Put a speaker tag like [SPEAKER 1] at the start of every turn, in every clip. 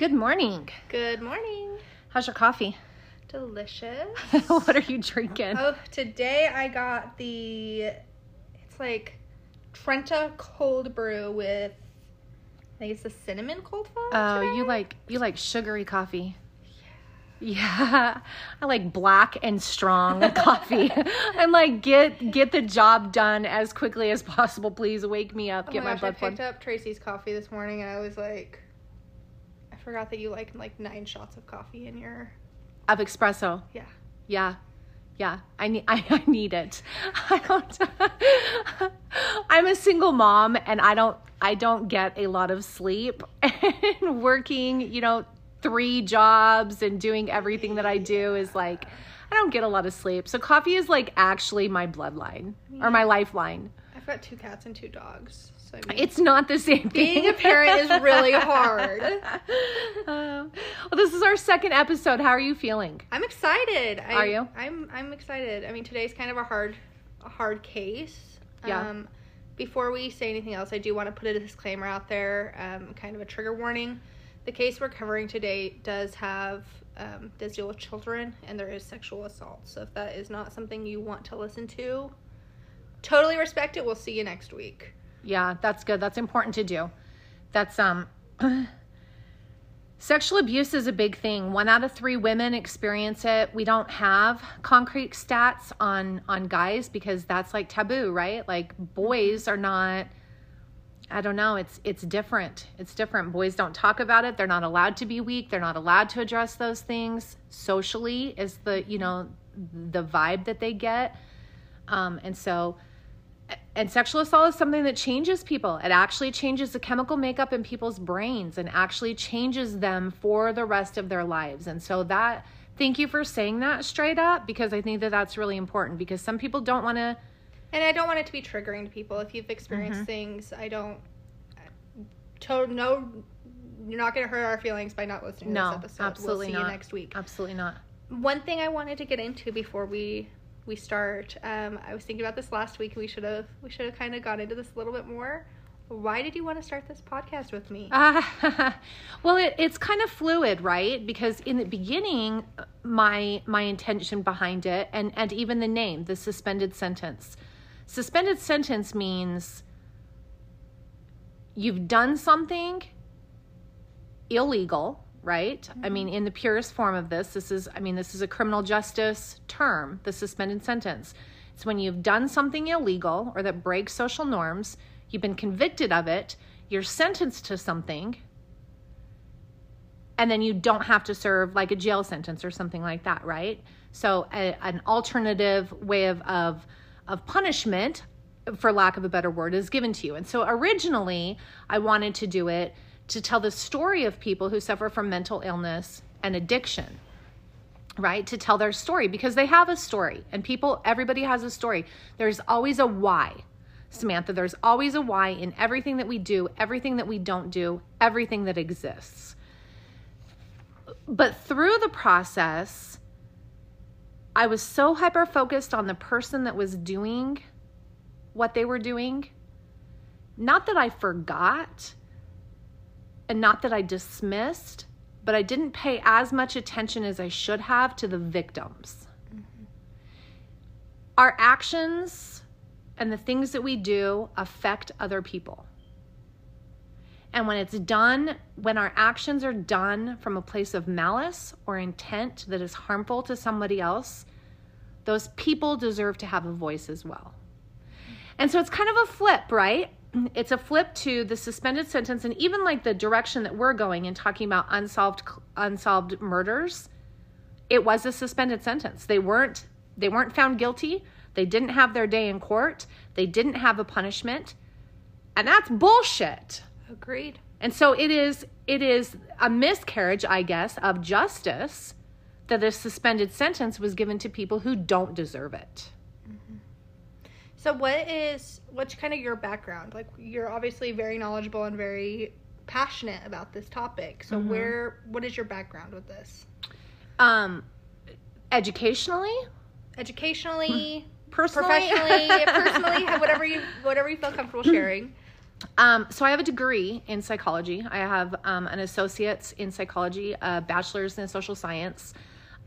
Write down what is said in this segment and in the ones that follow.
[SPEAKER 1] Good morning.
[SPEAKER 2] Good morning.
[SPEAKER 1] How's your coffee?
[SPEAKER 2] Delicious.
[SPEAKER 1] what are you drinking?
[SPEAKER 2] oh, today I got the it's like Trenta cold brew with I think it's the cinnamon cold foam.
[SPEAKER 1] Oh,
[SPEAKER 2] today.
[SPEAKER 1] you like you like sugary coffee. Yeah, I like black and strong coffee. I'm like get get the job done as quickly as possible. Please wake me up.
[SPEAKER 2] Oh
[SPEAKER 1] get
[SPEAKER 2] my
[SPEAKER 1] my,
[SPEAKER 2] gosh,
[SPEAKER 1] blood
[SPEAKER 2] I picked up Tracy's coffee this morning and I was like forgot that you like like nine shots of coffee in your
[SPEAKER 1] Of espresso.
[SPEAKER 2] yeah.
[SPEAKER 1] Yeah. Yeah, I need I, I need it. I don't I'm a single mom and I don't I don't get a lot of sleep and working, you know, three jobs and doing everything that I do is like I don't get a lot of sleep. So coffee is like actually my bloodline or my lifeline.
[SPEAKER 2] I've got two cats and two dogs. So I mean,
[SPEAKER 1] It's not the same thing.
[SPEAKER 2] being a parent is really hard.
[SPEAKER 1] Um, well, this is our second episode. How are you feeling?
[SPEAKER 2] I'm excited. I,
[SPEAKER 1] Are you?
[SPEAKER 2] I'm I'm excited. I mean, today's kind of a hard a hard case.
[SPEAKER 1] Yeah.
[SPEAKER 2] Um, before we say anything else, I do want to put a disclaimer out there, um, kind of a trigger warning. The case we're covering today does have um, does deal with children, and there is sexual assault. So if that is not something you want to listen to, totally respect it. We'll see you next week.
[SPEAKER 1] Yeah, that's good. That's important to do. That's um sexual abuse is a big thing. One out of 3 women experience it. We don't have concrete stats on on guys because that's like taboo, right? Like boys are not I don't know, it's it's different. It's different. Boys don't talk about it. They're not allowed to be weak. They're not allowed to address those things. Socially is the, you know, the vibe that they get. Um and so and sexual assault is something that changes people. It actually changes the chemical makeup in people's brains and actually changes them for the rest of their lives. And so that thank you for saying that straight up because I think that that's really important because some people don't want to
[SPEAKER 2] And I don't want it to be triggering to people. If you've experienced
[SPEAKER 1] Mm-hmm.
[SPEAKER 2] things, I don't. To, no, you're not going to hurt our feelings by not listening
[SPEAKER 1] No,
[SPEAKER 2] to this episode.
[SPEAKER 1] absolutely
[SPEAKER 2] we'll see
[SPEAKER 1] not.
[SPEAKER 2] you next week.
[SPEAKER 1] absolutely not.
[SPEAKER 2] One thing I wanted to get into before we we start, um, I was thinking about this last week. We should have we should have kind of gone into this a little bit more. Why did you want to start this podcast with me?
[SPEAKER 1] Uh, well, it, it's kind of fluid, right? Because in the beginning, my my intention behind it, and and even the name, the suspended sentence. Suspended sentence means you've done something illegal, right? I mean, mm-hmm. in the purest form of this, this is, I mean, this is a criminal justice term, the suspended sentence. It's when you've done something illegal or that breaks social norms, you've been convicted of it, you're sentenced to something, and then you don't have to serve like a jail sentence or something like that, right? So, a, an alternative way of, of, of punishment, for lack of a better word, is given to you. And so, originally, I wanted to do it to tell the story of people who suffer from mental illness and addiction right? To tell their story because they have a story and people everybody has a story. There's always a why samantha. There's always a why in everything that we do everything that we don't do everything that exists. But through the process i was so hyper focused on the person that was doing what they were doing. Not that i forgot and not that I dismissed, but I didn't pay as much attention as I should have to the victims. Mm-hmm. Our actions and the things that we do affect other people. And when it's done, when our actions are done from a place of malice or intent that is harmful to somebody else, those people deserve to have a voice as well. Mm-hmm. And so it's kind of a flip, right? It's a flip to the suspended sentence and even like the direction that we're going in talking about unsolved unsolved murders. It was a suspended sentence. They weren't they weren't found guilty. They didn't have their day in court. They didn't have a punishment. And that's bullshit.
[SPEAKER 2] Agreed.
[SPEAKER 1] And so it is it is a miscarriage, I guess, of justice that a suspended sentence was given to people who don't deserve it.
[SPEAKER 2] So what is what's kind of your background? Like you're obviously very knowledgeable and very passionate about this topic. So where what is your background with this?
[SPEAKER 1] Um educationally,
[SPEAKER 2] Educationally,
[SPEAKER 1] personally,
[SPEAKER 2] professionally, personally, whatever you whatever you feel comfortable sharing.
[SPEAKER 1] Um, so I have a degree in psychology. I have um, an associate's in psychology, a bachelor's in social science,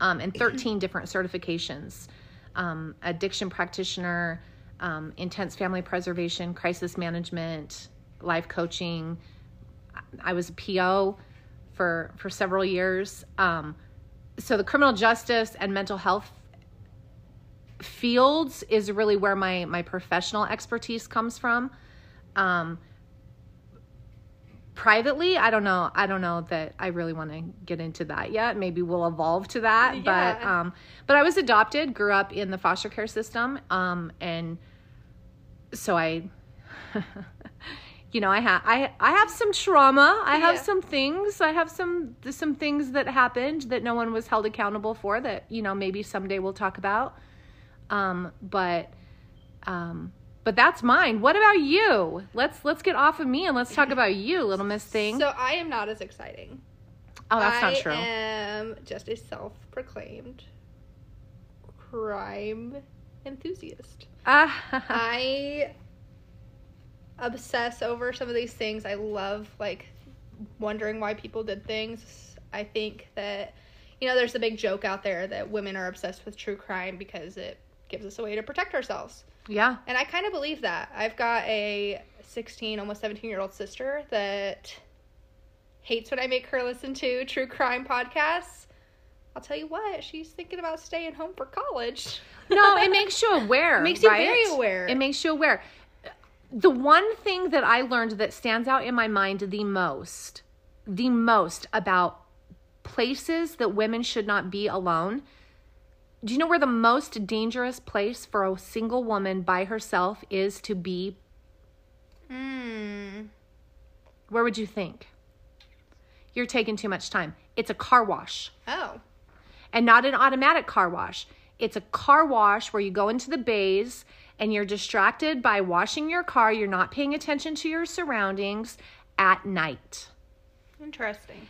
[SPEAKER 1] um, and 13 different certifications. Um, addiction practitioner, um, intense family preservation, crisis management, life coaching. I was a PO for for several years. Um, so the criminal justice and mental health fields is really where my my professional expertise comes from. Um, privately, I don't know. I don't know that I really want to get into that yet. Maybe we'll evolve to that. But um, but I was adopted, grew up in the foster care system, um, and so I. You know, I have I I have some trauma. I have
[SPEAKER 2] Yeah.
[SPEAKER 1] some things. I have some some things that happened that no one was held accountable for. That you know maybe someday we'll talk about. Um, but um, but that's mine. What about you? Let's let's get off of me and let's talk about you, little Miss Thing.
[SPEAKER 2] So I am not as exciting.
[SPEAKER 1] oh, that's
[SPEAKER 2] I
[SPEAKER 1] not true.
[SPEAKER 2] I am just a self-proclaimed crime enthusiast.
[SPEAKER 1] Ah,
[SPEAKER 2] I obsess over some of these things. I love like wondering why people did things. I think that you know, there's a big joke out there that women are obsessed with true crime because it gives us a way to protect ourselves.
[SPEAKER 1] Yeah.
[SPEAKER 2] And I kind of believe that. I've got a 16, almost 17 year old sister that hates when I make her listen to true crime podcasts. I'll tell you what, she's thinking about staying home for college.
[SPEAKER 1] No, it makes you aware.
[SPEAKER 2] It Makes you
[SPEAKER 1] right?
[SPEAKER 2] very aware.
[SPEAKER 1] It makes you aware. The one thing that I learned that stands out in my mind the most, the most about places that women should not be alone. Do you know where the most dangerous place for a single woman by herself is to be?
[SPEAKER 2] Hmm.
[SPEAKER 1] Where would you think? You're taking too much time. It's a car wash.
[SPEAKER 2] Oh.
[SPEAKER 1] and not an automatic car wash. It's a car wash where you go into the bays and you're distracted by washing your car. You're not paying attention to your surroundings at night.
[SPEAKER 2] Interesting.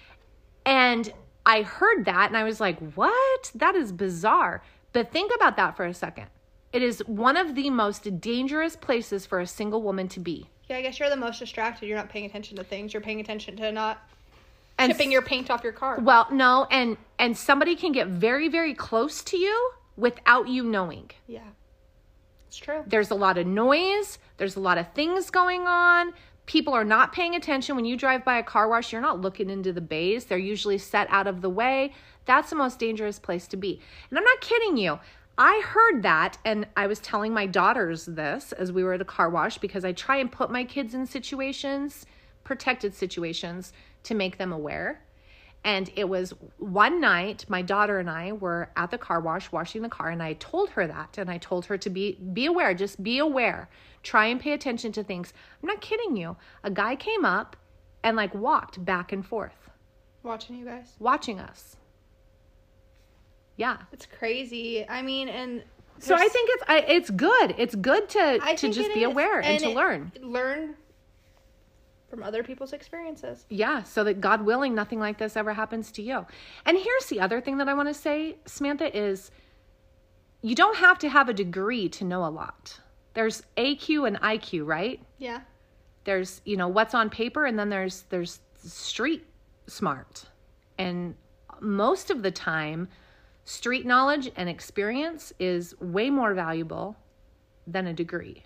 [SPEAKER 1] And I heard that and I was like, what? That is bizarre. But think about that for a second. It is one of the most dangerous places for a single woman to be.
[SPEAKER 2] Yeah, I guess you're the most distracted. You're not paying attention to things. You're paying attention to not
[SPEAKER 1] And
[SPEAKER 2] chipping your paint off your car.
[SPEAKER 1] well, no, and and somebody can get very very close to you without you knowing.
[SPEAKER 2] Yeah. It's true.
[SPEAKER 1] there's a lot of noise there's a lot of things going on people are not paying attention. When you drive by a car wash you're not looking into the bays. They're usually set out of the way. That's the most dangerous place to be. And i'm not kidding you. I heard that and i was telling my daughters this as we were at a car wash because i try and put my kids in situations protected situations to make them aware and it was one night, my daughter and I were at the car wash washing the car, and I told her that. And I told her to be be aware, just be aware. Try and pay attention to things. I'm not kidding you. A guy came up and like walked back and forth,
[SPEAKER 2] Watching you guys.
[SPEAKER 1] watching us. Yeah.
[SPEAKER 2] It's crazy. I mean, and
[SPEAKER 1] So I think it's I, it's good. It's good to
[SPEAKER 2] I
[SPEAKER 1] to just be aware and, to learn.
[SPEAKER 2] Learn from other people's experiences.
[SPEAKER 1] Yeah, so that God willing, nothing like this ever happens to you. And here's the other thing that I want to say, Samantha, is you don't have to have a degree to know a lot. There's AQ and IQ, right?
[SPEAKER 2] Yeah.
[SPEAKER 1] There's, you know, what's on paper and then there's there's street smart. And most of the time, street knowledge and experience is way more valuable than a degree.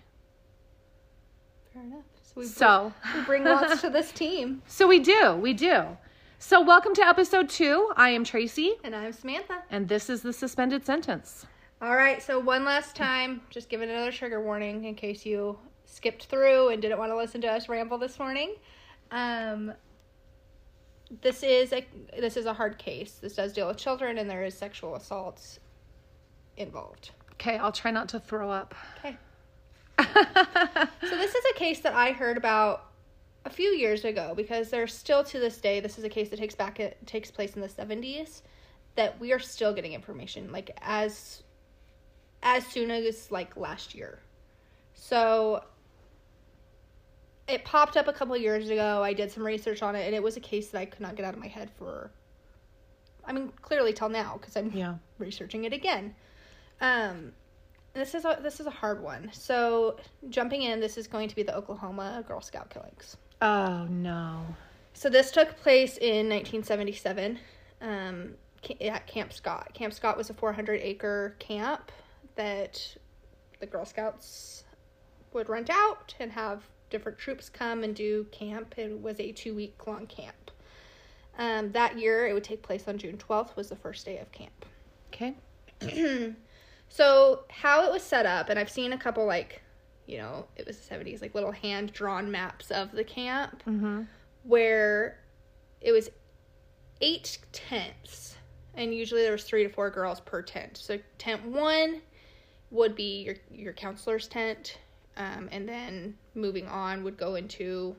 [SPEAKER 2] Fair enough. So we,
[SPEAKER 1] So,
[SPEAKER 2] bring, we bring lots to this team.
[SPEAKER 1] so we do, we do. So, welcome to episode 2. I am Tracy.
[SPEAKER 2] And I'm Samantha.
[SPEAKER 1] And this is the suspended sentence.
[SPEAKER 2] All right, so one last time, just giving another trigger warning in case you skipped through and didn't want to listen to us ramble this morning. Um, this is a this is a hard case. This does deal with children, and there is sexual assaults involved.
[SPEAKER 1] Okay, I'll try not to throw up.
[SPEAKER 2] Okay. So this is a case that I heard about a few years ago because there's still to this day this is a case that takes back it takes place in the 70s that we are still getting information like as as soon as like last year. So it popped up a couple years ago. I did some research on it and it was a case that I could not get out of my head for I mean clearly till now because I'm
[SPEAKER 1] Yeah.
[SPEAKER 2] researching it again. Um, this is a this is a hard one. So jumping in, this is going to be the Oklahoma Girl Scout killings.
[SPEAKER 1] Oh no.
[SPEAKER 2] So this took place in 1977 um, at Camp Scott. Camp Scott was a 400 acre camp that the Girl Scouts would rent out and have different troops come and do camp. It was a two week long camp. Um, that year, it would take place on June 12th, was the first day of camp.
[SPEAKER 1] Okay.
[SPEAKER 2] so, how it was set up, and I've seen a couple, like, you know, it was the 70s, like little hand drawn maps of the camp
[SPEAKER 1] Mm-hmm.
[SPEAKER 2] where it was eight tents and usually there was three to four girls per tent so tent one would be your your counselor's tent um, and then moving on would go into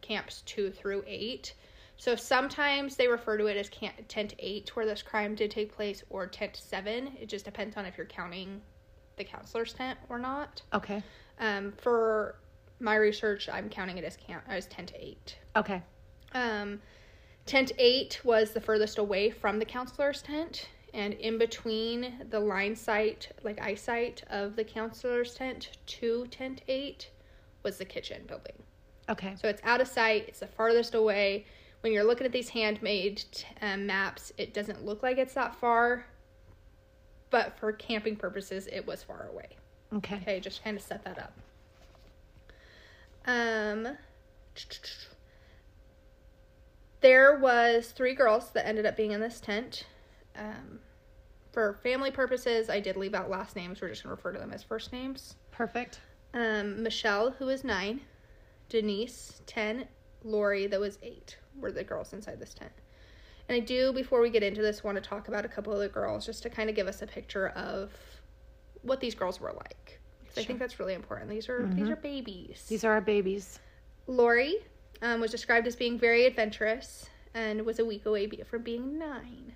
[SPEAKER 2] camps two through eight so sometimes they refer to it as tent eight where this crime did take place or tent seven it just depends on if you're counting the counselor's tent or not
[SPEAKER 1] Okay.
[SPEAKER 2] um, for my research i'm counting it as camp as tent eight
[SPEAKER 1] Okay.
[SPEAKER 2] um, tent eight was the furthest away from the counselor's tent, and in between the line sight, like eyesight of the counselor's tent to tent eight, was the kitchen building.
[SPEAKER 1] Okay.
[SPEAKER 2] So it's out of sight. It's the farthest away. When you're looking at these handmade um, maps, it doesn't look like it's that far, but for camping purposes, it was far away.
[SPEAKER 1] Okay.
[SPEAKER 2] Okay, just kind of set that up. Um, there was three girls that ended up being in this tent. Um, for family purposes, I did leave out last names. We're just gonna refer to them as first names.
[SPEAKER 1] Perfect.
[SPEAKER 2] Um, Michelle, who was nine, Denise, ten, Lori, that was eight, were the girls inside this tent. And I do, before we get into this, want to talk about a couple of the girls just to kind of give us a picture of what these girls were like. 'Cause I think that's really important. These are these are babies.
[SPEAKER 1] These are our babies.
[SPEAKER 2] Lori um, was described as being very adventurous and was a week away from being nine.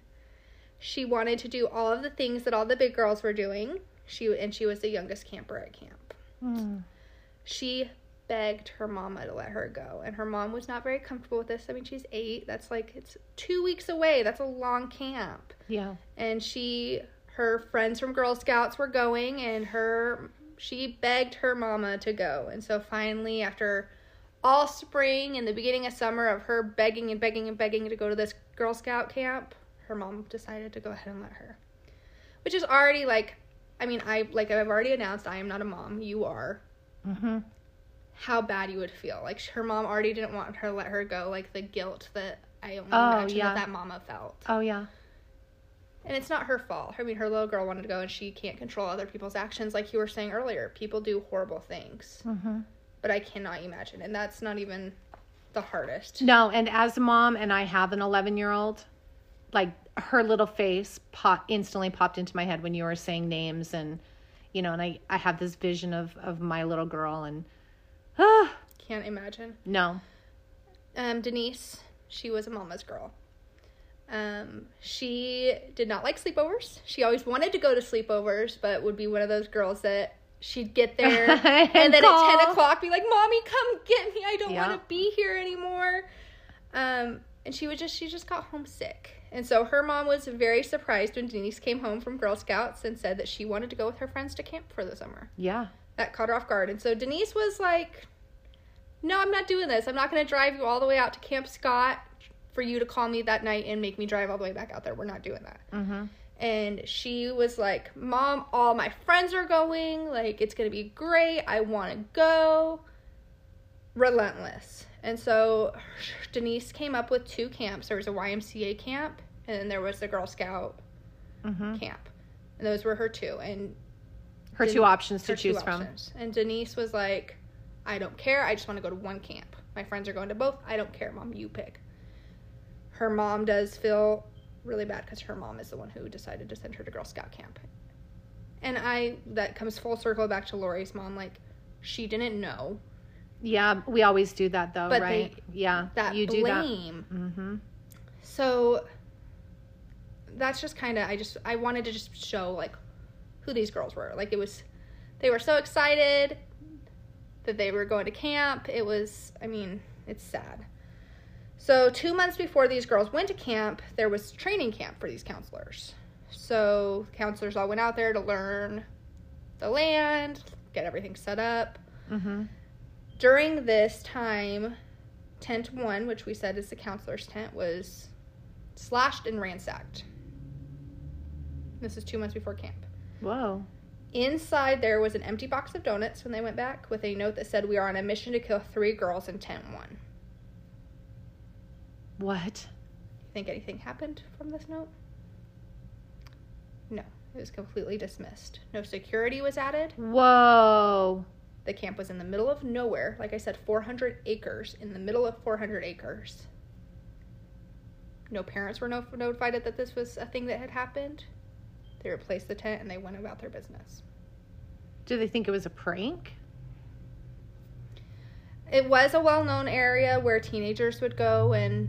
[SPEAKER 2] She wanted to do all of the things that all the big girls were doing. She and she was the youngest camper at camp.
[SPEAKER 1] Mm.
[SPEAKER 2] She begged her mama to let her go, and her mom was not very comfortable with this. I mean, she's eight. That's like it's two weeks away. That's a long camp
[SPEAKER 1] Yeah.
[SPEAKER 2] and she her friends from girl scouts were going and her she begged her mama to go and so finally after all spring and the beginning of summer of her begging and begging and begging to go to this girl scout camp her mom decided to go ahead and let her which is already like i mean i like i've already announced i am not a mom you are
[SPEAKER 1] Mm-hmm.
[SPEAKER 2] How bad you would feel like her mom already didn't want her to let her go like the guilt that i only
[SPEAKER 1] Oh,
[SPEAKER 2] imagine
[SPEAKER 1] yeah.
[SPEAKER 2] that that mama felt
[SPEAKER 1] Oh yeah.
[SPEAKER 2] and it's not her fault. I mean, her little girl wanted to go and she can't control other people's actions. Like you were saying earlier, people do horrible things.
[SPEAKER 1] Mm-hmm.
[SPEAKER 2] But I cannot imagine. And that's not even the hardest.
[SPEAKER 1] No, and as a mom, and I have an 11 year old, like her little face pop instantly popped into my head when you were saying names, and you know, and I I have this vision of of my little girl, and
[SPEAKER 2] Can't imagine.
[SPEAKER 1] no,
[SPEAKER 2] Um, Denise, she was a mama's girl. Um, she did not like sleepovers. She always wanted to go to sleepovers, but would be one of those girls that she'd get there
[SPEAKER 1] And
[SPEAKER 2] and, then
[SPEAKER 1] call.
[SPEAKER 2] at 10 o'clock be like, Mommy, come get me. I don't
[SPEAKER 1] Yeah.
[SPEAKER 2] want to be here anymore. Um, and she would just, she just got homesick. And so her mom was very surprised when Denise came home from Girl Scouts and said that she wanted to go with her friends to camp for the summer.
[SPEAKER 1] yeah,
[SPEAKER 2] That caught her off guard. And so Denise was like, No, I'm not doing this. I'm not going to drive you all the way out to Camp Scott for you to call me that night and make me drive all the way back out there. We're not doing that.
[SPEAKER 1] mm-hmm.
[SPEAKER 2] And she was like, Mom, all my friends are going. Like, it's going to be great. I want to go. Relentless. And so Denise came up with two camps. There was a YMCA camp, and then there was the Girl Scout
[SPEAKER 1] Mm-hmm.
[SPEAKER 2] camp. And those were her two. And
[SPEAKER 1] her
[SPEAKER 2] Den-
[SPEAKER 1] two options to choose from.
[SPEAKER 2] options. And Denise was like, I don't care. I just want to go to one camp. My friends are going to both. I don't care, mom. You pick. Her mom does feel really bad because her mom is the one who decided to send her to Girl Scout camp. And I, that comes full circle back to Lori's mom. Like, she didn't know
[SPEAKER 1] Yeah, we always do that though,
[SPEAKER 2] But
[SPEAKER 1] right? yeah,
[SPEAKER 2] that
[SPEAKER 1] you do that.
[SPEAKER 2] blame.
[SPEAKER 1] Mm-hmm.
[SPEAKER 2] So that's just kind of I just I wanted to just show like who these girls were. Like it was they were so excited that they were going to camp. It was I mean, it's sad. So 2 months before these girls went to camp, there was training camp for these counselors. So counselors all went out there to learn the land, get everything set up.
[SPEAKER 1] Mm-hmm.
[SPEAKER 2] During this time, tent one, which we said is the counselor's tent, was slashed and ransacked. This is two months before camp.
[SPEAKER 1] Whoa.
[SPEAKER 2] Inside there was an empty box of donuts when they went back with a note that said, We are on a mission to kill three girls in tent one.
[SPEAKER 1] What?
[SPEAKER 2] You think anything happened from this note? No, it was completely dismissed. No security was added.
[SPEAKER 1] Whoa.
[SPEAKER 2] The camp was in the middle of nowhere. Like I said, 400 acres. In the middle of 400 acres. No parents were no- notified that this was a thing that had happened. They replaced the tent and they went about their business.
[SPEAKER 1] Do they think it was a prank?
[SPEAKER 2] It was a well known area where teenagers would go and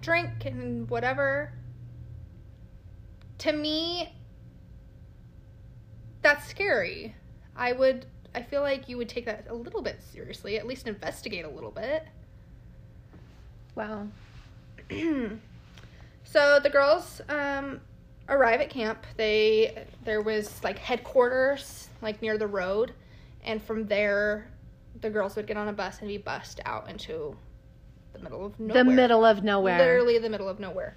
[SPEAKER 2] drink and whatever. To me, that's scary. I would, I feel like you would take that a little bit seriously, at least investigate a little bit.
[SPEAKER 1] Wow.
[SPEAKER 2] so the girls um, arrive at camp. They there was like headquarters like near the road, and from there, the girls would get on a bus and be bussed out into the middle of nowhere.
[SPEAKER 1] The middle of nowhere.
[SPEAKER 2] Literally the middle of nowhere,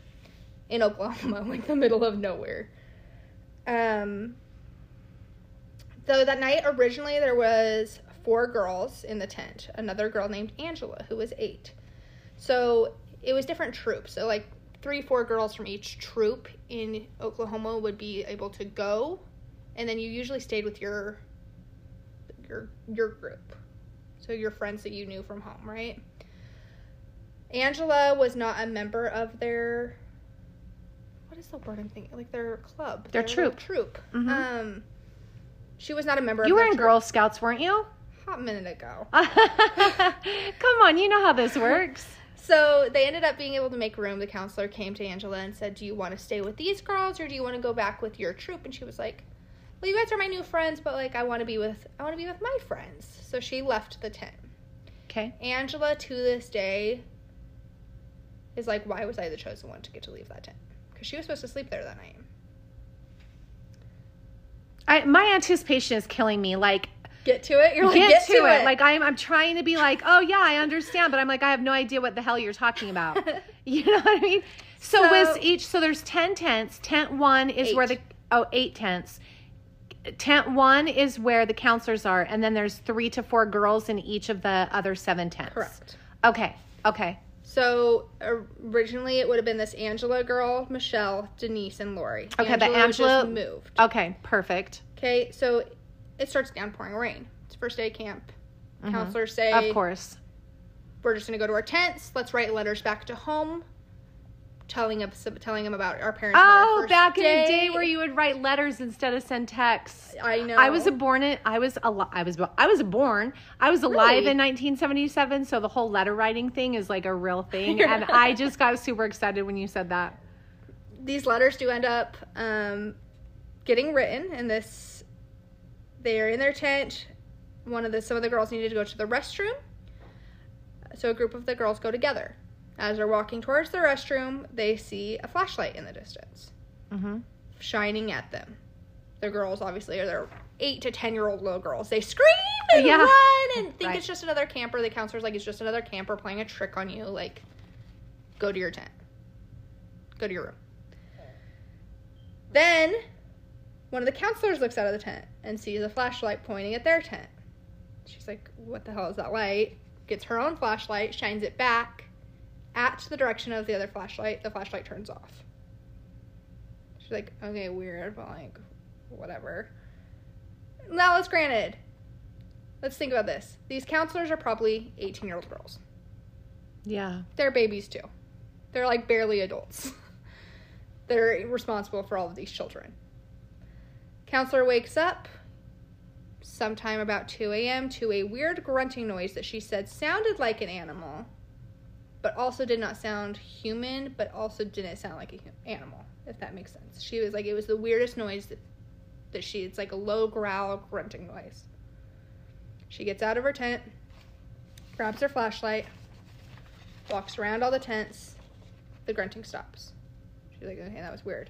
[SPEAKER 2] in Oklahoma, like the middle of nowhere. Um. So that night, originally there was four girls in the tent. Another girl named Angela, who was eight. So it was different troops. So like three, four girls from each troop in Oklahoma would be able to go, and then you usually stayed with your your your group, so your friends that you knew from home, right? Angela was not a member of their what is the word I'm thinking? Like their club,
[SPEAKER 1] Their
[SPEAKER 2] little
[SPEAKER 1] troop.
[SPEAKER 2] Troop.
[SPEAKER 1] Mhm.
[SPEAKER 2] Um, she was not a member.
[SPEAKER 1] You
[SPEAKER 2] of
[SPEAKER 1] were
[SPEAKER 2] their
[SPEAKER 1] in
[SPEAKER 2] troop.
[SPEAKER 1] Girl Scouts, weren't you?
[SPEAKER 2] Hot minute ago.
[SPEAKER 1] Come on, you know how this works.
[SPEAKER 2] So they ended up being able to make room. The counselor came to Angela and said, Do you want to stay with these girls or do you want to go back with your troop? And she was like, Well, you guys are my new friends, but like I want to be with I want to be with my friends. So she left the tent.
[SPEAKER 1] Okay.
[SPEAKER 2] Angela to this day is like, Why was I the chosen one to get to leave that tent? Because she was supposed to sleep there that night.
[SPEAKER 1] I, my anticipation is killing me. Like,
[SPEAKER 2] Get to it. You're like,
[SPEAKER 1] get,
[SPEAKER 2] get,
[SPEAKER 1] to, it. Like, I'm, I'm trying to be like, oh yeah, I understand, but I'm like, I have no idea what the hell you're talking about. you know what I mean? So,
[SPEAKER 2] So-
[SPEAKER 1] was each? So there's ten tents. Tent one is where the oh eight tents. Tent one is where the counselors are, and then there's three to four girls in each of the other seven tents.
[SPEAKER 2] correct.
[SPEAKER 1] Okay. Okay.
[SPEAKER 2] So originally it would have been this Angela girl, Michelle, Denise, and Lori.
[SPEAKER 1] Okay, but
[SPEAKER 2] was just
[SPEAKER 1] Angela-
[SPEAKER 2] moved.
[SPEAKER 1] Okay. Perfect.
[SPEAKER 2] Okay, so it starts downpouring rain. It's first day camp. Counselors say,
[SPEAKER 1] Mm-hmm. Of course.
[SPEAKER 2] we're just gonna go to our tents. Let's write letters back to home, telling us telling them about our parents. our
[SPEAKER 1] Oh,
[SPEAKER 2] first
[SPEAKER 1] back in the day where you would write letters instead of send texts.
[SPEAKER 2] I know.
[SPEAKER 1] I was a born in I was al- I was I was born I was alive
[SPEAKER 2] Really?
[SPEAKER 1] in 1977 so the whole letter writing thing is like a real thing and. I just got super excited when you said that.
[SPEAKER 2] these letters do end up um, getting written, in this they're in their tent. One of the some of the girls needed to go to the restroom, so a group of the girls go together. As they're walking towards the restroom, they see a flashlight in the distance
[SPEAKER 1] Mhm.
[SPEAKER 2] shining at them. The girls obviously are their eight to ten year old little girls. They scream and
[SPEAKER 1] Yeah.
[SPEAKER 2] run and think
[SPEAKER 1] Right.
[SPEAKER 2] it's just another camper. The counselor's like, it's just another camper playing a trick on you. Like, go to your tent. Go to your room. Then one of the counselors looks out of the tent and sees a flashlight pointing at their tent. She's like, What the hell is that light? Gets her own flashlight, shines it back at the direction of the other flashlight. The flashlight turns off. She's like, Okay, weird, but like, whatever. Now, let's granted. Let's think about this. These counselors are probably 18 year old girls.
[SPEAKER 1] Yeah.
[SPEAKER 2] They're babies too. They're like barely adults. They're responsible for all of these children. Counselor wakes up sometime about 2 a.m. to a weird grunting noise that she said sounded like an animal, but also did not sound human, but also didn't sound like an animal, if that makes sense. She was like, it was the weirdest noise that, that she, it's like a low growl grunting noise. She gets out of her tent, grabs her flashlight, walks around all the tents. The grunting stops. She's like, okay, that was weird.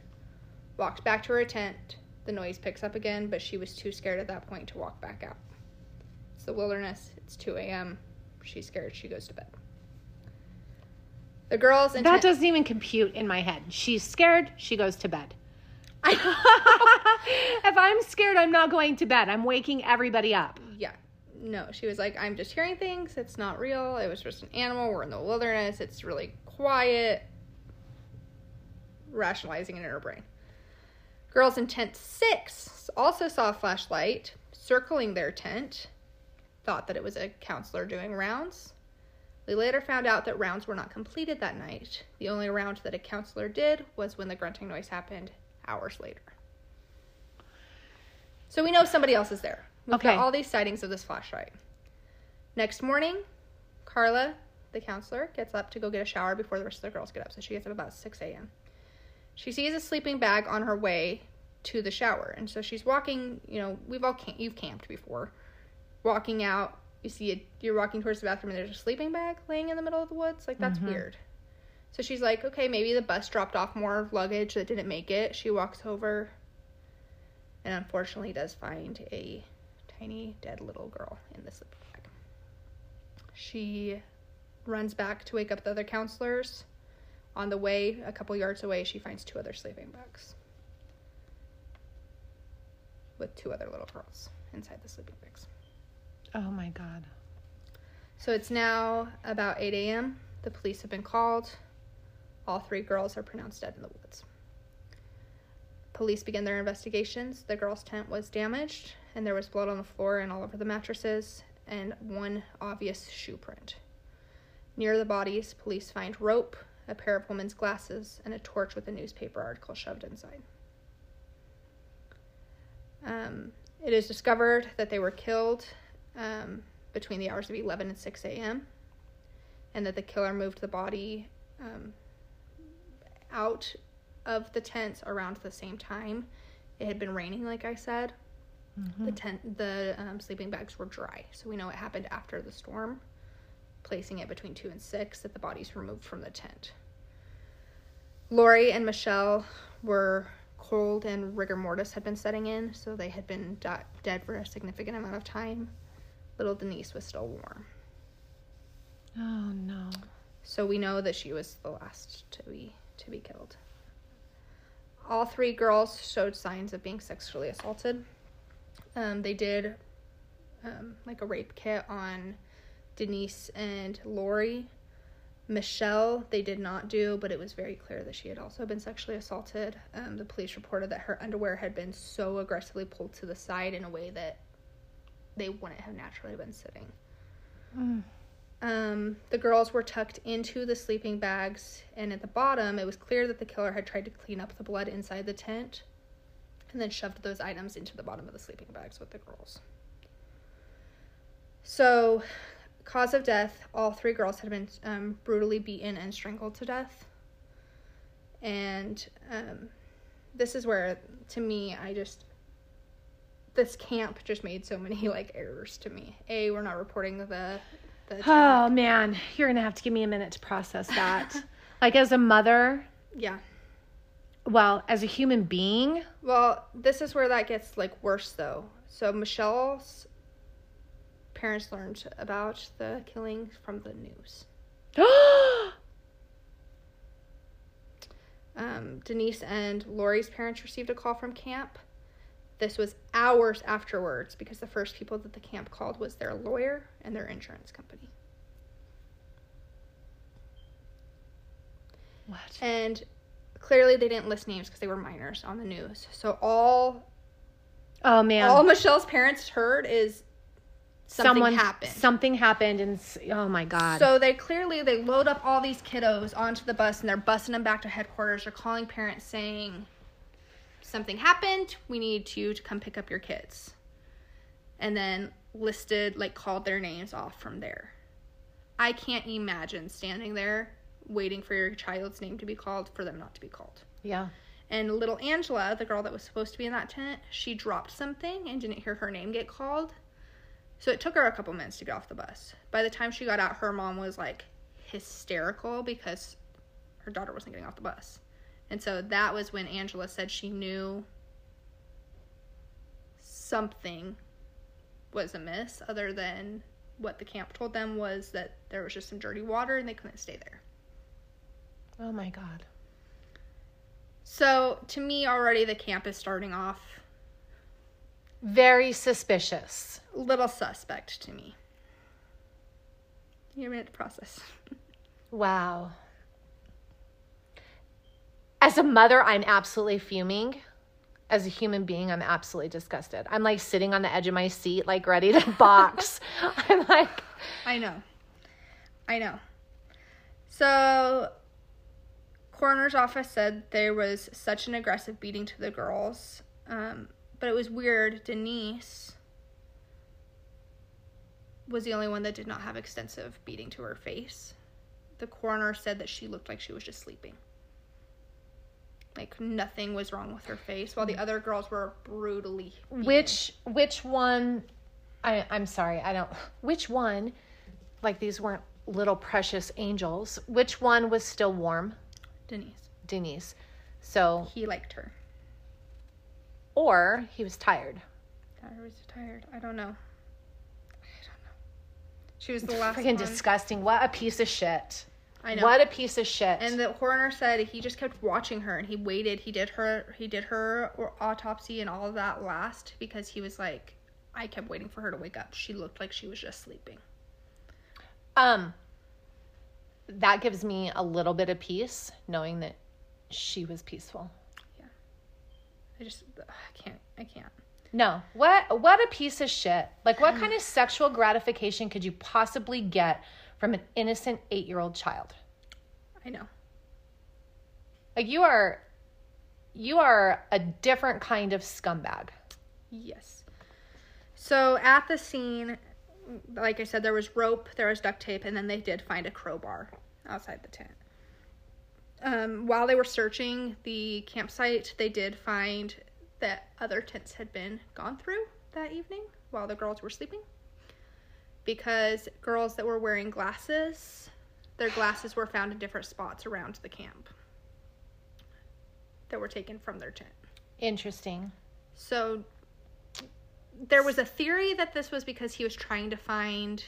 [SPEAKER 2] Walks back to her tent. The noise picks up again, but she was too scared at that point to walk back out. It's the wilderness. It's 2 a.m. She's scared. She goes to bed. The girls and
[SPEAKER 1] That doesn't even compute in my head. She's scared, she goes to bed. if I'm scared, I'm not going to bed. I'm waking everybody up.
[SPEAKER 2] yeah. No, she was like, I'm just hearing things. It's not real. It was just an animal. We're in the wilderness. It's really quiet. Rationalizing it in her brain. Girls in tent six also saw a flashlight circling their tent, thought that it was a counselor doing rounds. They later found out that rounds were not completed that night. The only round that a counselor did was when the grunting noise happened hours later. So we know somebody else is there. We've
[SPEAKER 1] Okay.
[SPEAKER 2] got all these sightings of this flashlight. Next morning, Carla, the counselor, gets up to go get a shower before the rest of the girls get up. So she gets up about 6 a.m. She sees a sleeping bag on her way to the shower. And so she's walking, you know, we've all camp- you've camped before. Walking out, you see it, you're walking towards the bathroom and there's a sleeping bag laying in the middle of the woods. Like that's mm-hmm. weird. So she's like, okay, maybe the bus dropped off more luggage that didn't make it. She walks over and unfortunately does find a tiny dead little girl in the sleeping bag. She runs back to wake up the other counselors. On the way, a couple yards away, she finds two other sleeping bags with two other little girls inside the sleeping bags.
[SPEAKER 1] Oh my God.
[SPEAKER 2] So it's now about 8 a.m. The police have been called. All three girls are pronounced dead in the woods. Police begin their investigations. The girl's tent was damaged, and there was blood on the floor and all over the mattresses, and one obvious shoe print. Near the bodies, police find rope, a pair of women's glasses, and a torch with a newspaper article shoved inside. Um, it is discovered that they were killed um, between the hours of 11 and 6 a.m., and that the killer moved the body um, out of the tents around the same time. It had been raining, like I said. The tent, the um, sleeping bags were dry, so we know it happened after the storm. Placing it between two and six, that the bodies removed from the tent. Lori and Michelle were cold and rigor mortis had been setting in, so they had been di- dead for a significant amount of time. Little Denise was still warm.
[SPEAKER 1] Oh no.
[SPEAKER 2] So we know that she was the last to be to be killed. All three girls showed signs of being sexually assaulted. Um, they did um, like a rape kit on Denise and Lori. Michelle, they did not do, but it was very clear that she had also been sexually assaulted. Um, the police reported that her underwear had been so aggressively pulled to the side in a way that they wouldn't have naturally been sitting. Um, the girls were tucked into the sleeping bags, and at the bottom, it was clear that the killer had tried to clean up the blood inside the tent and then shoved those items into the bottom of the sleeping bags with the girls. So, cause of death all three girls had been um, brutally beaten and strangled to death. And um, this is where, to me, I just. This camp just made so many like errors to me. A, we're not reporting the the
[SPEAKER 1] Oh man, you're gonna have to give me a minute to process that. like as a mother,
[SPEAKER 2] Yeah.
[SPEAKER 1] well, as a human being,
[SPEAKER 2] Well, this is where that gets like worse though. So Michelle's parents learned about the killing from the news. Um, Denise and Lori's parents received a call from camp. This was hours afterwards because the first people that the camp called was their lawyer and their insurance company.
[SPEAKER 1] what?
[SPEAKER 2] And clearly they didn't list names because they were minors on the news. So all
[SPEAKER 1] Oh man,
[SPEAKER 2] all Michelle's parents heard is something
[SPEAKER 1] someone
[SPEAKER 2] happened.
[SPEAKER 1] Something happened, and oh my god.
[SPEAKER 2] So they clearly they load up all these kiddos onto the bus and they're busing them back to headquarters. They're calling parents saying something happened. We need you to come pick up your kids. And then listed like called their names off from there. I can't imagine standing there waiting for your child's name to be called for them not to be called.
[SPEAKER 1] yeah.
[SPEAKER 2] And little Angela, the girl that was supposed to be in that tent, she dropped something and didn't hear her name get called. So it took her a couple minutes to get off the bus. By the time she got out, her mom was like hysterical because her daughter wasn't getting off the bus. And so that was when Angela said she knew something was amiss other than what the camp told them was that there was just some dirty water and they couldn't stay there.
[SPEAKER 1] Oh my god.
[SPEAKER 2] So to me, already the camp is starting off
[SPEAKER 1] Very suspicious.
[SPEAKER 2] little suspect to me. You minute to process.
[SPEAKER 1] Wow. As a mother, I'm absolutely fuming. As a human being, I'm absolutely disgusted. I'm like sitting on the edge of my seat, like ready to box. I'm like,
[SPEAKER 2] I know. I know. So, coroner's office said there was such an aggressive beating to the girls. Um, but it was weird. Denise was the only one that did not have extensive beating to her face. The coroner said that she looked like she was just sleeping. Like nothing was wrong with her face, while the other girls were brutally. beaten.
[SPEAKER 1] which which one? I I'm sorry, I don't. Which one? Like these weren't little precious angels. Which one was still warm?
[SPEAKER 2] Denise.
[SPEAKER 1] Denise. So,
[SPEAKER 2] He liked her.
[SPEAKER 1] Or he was tired.
[SPEAKER 2] I was tired. I don't know. I don't know. She was the last
[SPEAKER 1] Freaking
[SPEAKER 2] one.
[SPEAKER 1] disgusting. What a piece of shit.
[SPEAKER 2] I know.
[SPEAKER 1] What a piece of shit.
[SPEAKER 2] And the coroner said he just kept watching her and he waited. He did her he did her autopsy and all of that last because he was like I kept waiting for her to wake up. She looked like she was just sleeping.
[SPEAKER 1] Um, that gives me a little bit of peace knowing that she was peaceful.
[SPEAKER 2] I just I can't I can't.
[SPEAKER 1] No, what what a piece of shit. Like, what kind of sexual gratification could you possibly get from an innocent eight year old child?
[SPEAKER 2] I know.
[SPEAKER 1] Like, you are, you are a different kind of scumbag.
[SPEAKER 2] Yes. So at the scene, like I said, there was rope, there was duct tape, and then they did find a crowbar outside the tent. Um, while they were searching the campsite, they did find that other tents had been gone through that evening while the girls were sleeping. Because girls that were wearing glasses, their glasses were found in different spots around the camp that were taken from their tent.
[SPEAKER 1] Interesting.
[SPEAKER 2] So there was a theory that this was because he was trying to find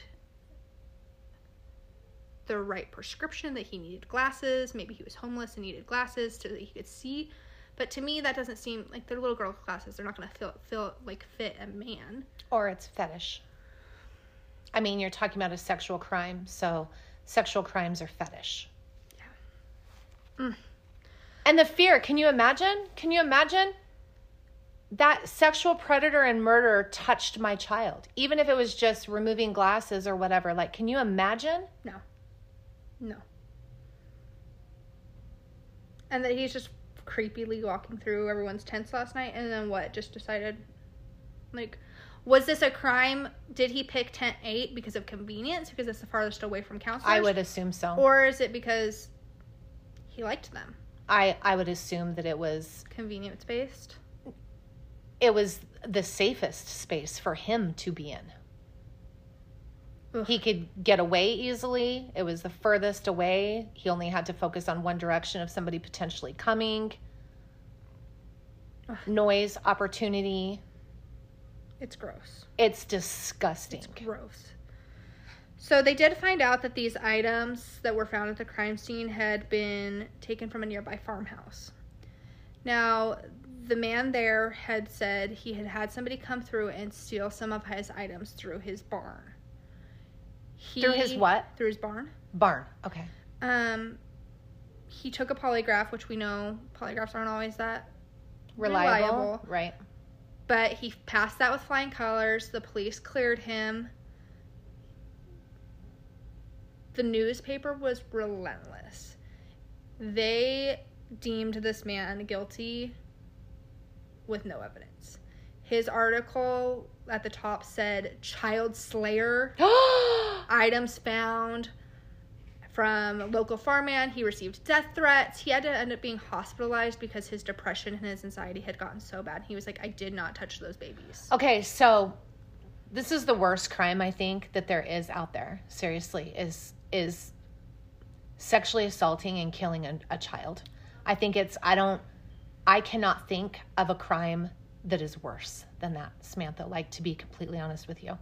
[SPEAKER 2] the right prescription that he needed glasses. Maybe he was homeless and needed glasses so that he could see. But to me, that doesn't seem like they're little girl glasses. They're not going to feel feel like fit a man.
[SPEAKER 1] Or it's fetish. I mean, you're talking about a sexual crime, so sexual crimes are fetish.
[SPEAKER 2] Yeah. Mm.
[SPEAKER 1] And the fear, can you imagine? Can you imagine? That sexual predator and murderer touched my child, even if it was just removing glasses or whatever. Like, can you imagine?
[SPEAKER 2] No, no. And that he's just creepily walking through everyone's tents last night, and then what? Just decided, like, was this a crime? Did he pick tent eight because of convenience, because it's the farthest away from counselors?
[SPEAKER 1] I would assume so.
[SPEAKER 2] Or is it because he liked them?
[SPEAKER 1] I I would assume that it was
[SPEAKER 2] Convenience based.
[SPEAKER 1] it was the safest space for him to be in.
[SPEAKER 2] Ugh.
[SPEAKER 1] He could get away easily. It was the furthest away. He only had to focus on one direction of somebody potentially coming.
[SPEAKER 2] Ugh.
[SPEAKER 1] Noise, opportunity.
[SPEAKER 2] It's gross.
[SPEAKER 1] It's disgusting.
[SPEAKER 2] It's gross. So they did find out that these items that were found at the crime scene had been taken from a nearby farmhouse. Now, the man there had said he had had somebody come through and steal some of his items through his barn. He,
[SPEAKER 1] Through his what?
[SPEAKER 2] Through his barn.
[SPEAKER 1] Barn. Okay.
[SPEAKER 2] Um, he took a polygraph, which we know polygraphs aren't always that
[SPEAKER 1] Reliable.
[SPEAKER 2] Reliable.
[SPEAKER 1] Right.
[SPEAKER 2] but he passed that with flying colors. The police cleared him. The newspaper was relentless. They deemed this man guilty with no evidence. His article at the top said child slayer, items found from local farm farmman. He received death threats. He had to end up being hospitalized because his depression and his anxiety had gotten so bad. He was like, I did not touch those babies.
[SPEAKER 1] Okay, so this is the worst crime I think that there is out there. Seriously, is is sexually assaulting and killing a, a child. I think it's I don't I cannot think of a crime that is worse than that, Samantha. Like to be completely honest with you,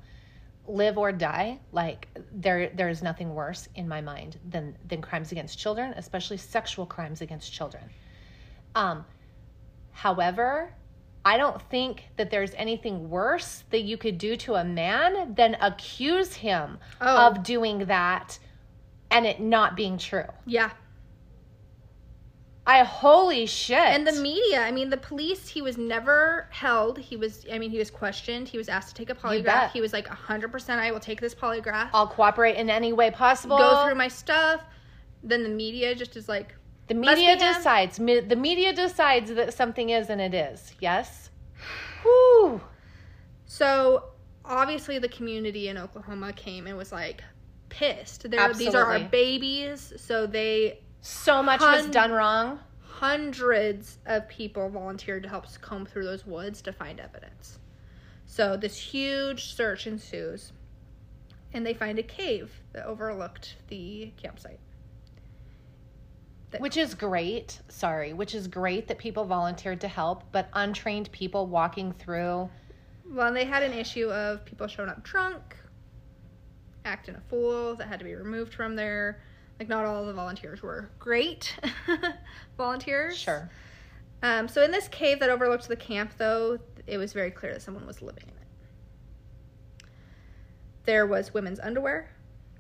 [SPEAKER 1] live or die. Like there, there is nothing worse in my mind than than crimes against children, especially sexual crimes against children. Um, however, I don't think that there's anything worse that you could do to a man than accuse him
[SPEAKER 2] Oh.
[SPEAKER 1] of doing that and it not being true.
[SPEAKER 2] Yeah.
[SPEAKER 1] I holy shit.
[SPEAKER 2] And the media, I mean, the police, he was never held. He was, I mean, he was questioned. He was asked to take a polygraph. He was like, 100% I will take this polygraph.
[SPEAKER 1] I'll cooperate in any way possible.
[SPEAKER 2] Go through my stuff. Then the media just is like,
[SPEAKER 1] the media decides. Me- The media decides that something is and it is. Yes. Whew.
[SPEAKER 2] so obviously the community in Oklahoma came and was like pissed. These are our babies. So they,
[SPEAKER 1] So much was done wrong.
[SPEAKER 2] hundreds of people volunteered to help comb through those woods to find evidence. So this huge search ensues, and they find a cave that overlooked the campsite.
[SPEAKER 1] Which is great. Sorry, which is great that people volunteered to help, but untrained people walking through.
[SPEAKER 2] Well, they had an issue of people showing up drunk, acting a fool that had to be removed from there. Like, not all the volunteers were great volunteers.
[SPEAKER 1] Sure.
[SPEAKER 2] Um, so, in this cave that overlooked the camp, though, it was very clear that someone was living in it. There was women's underwear,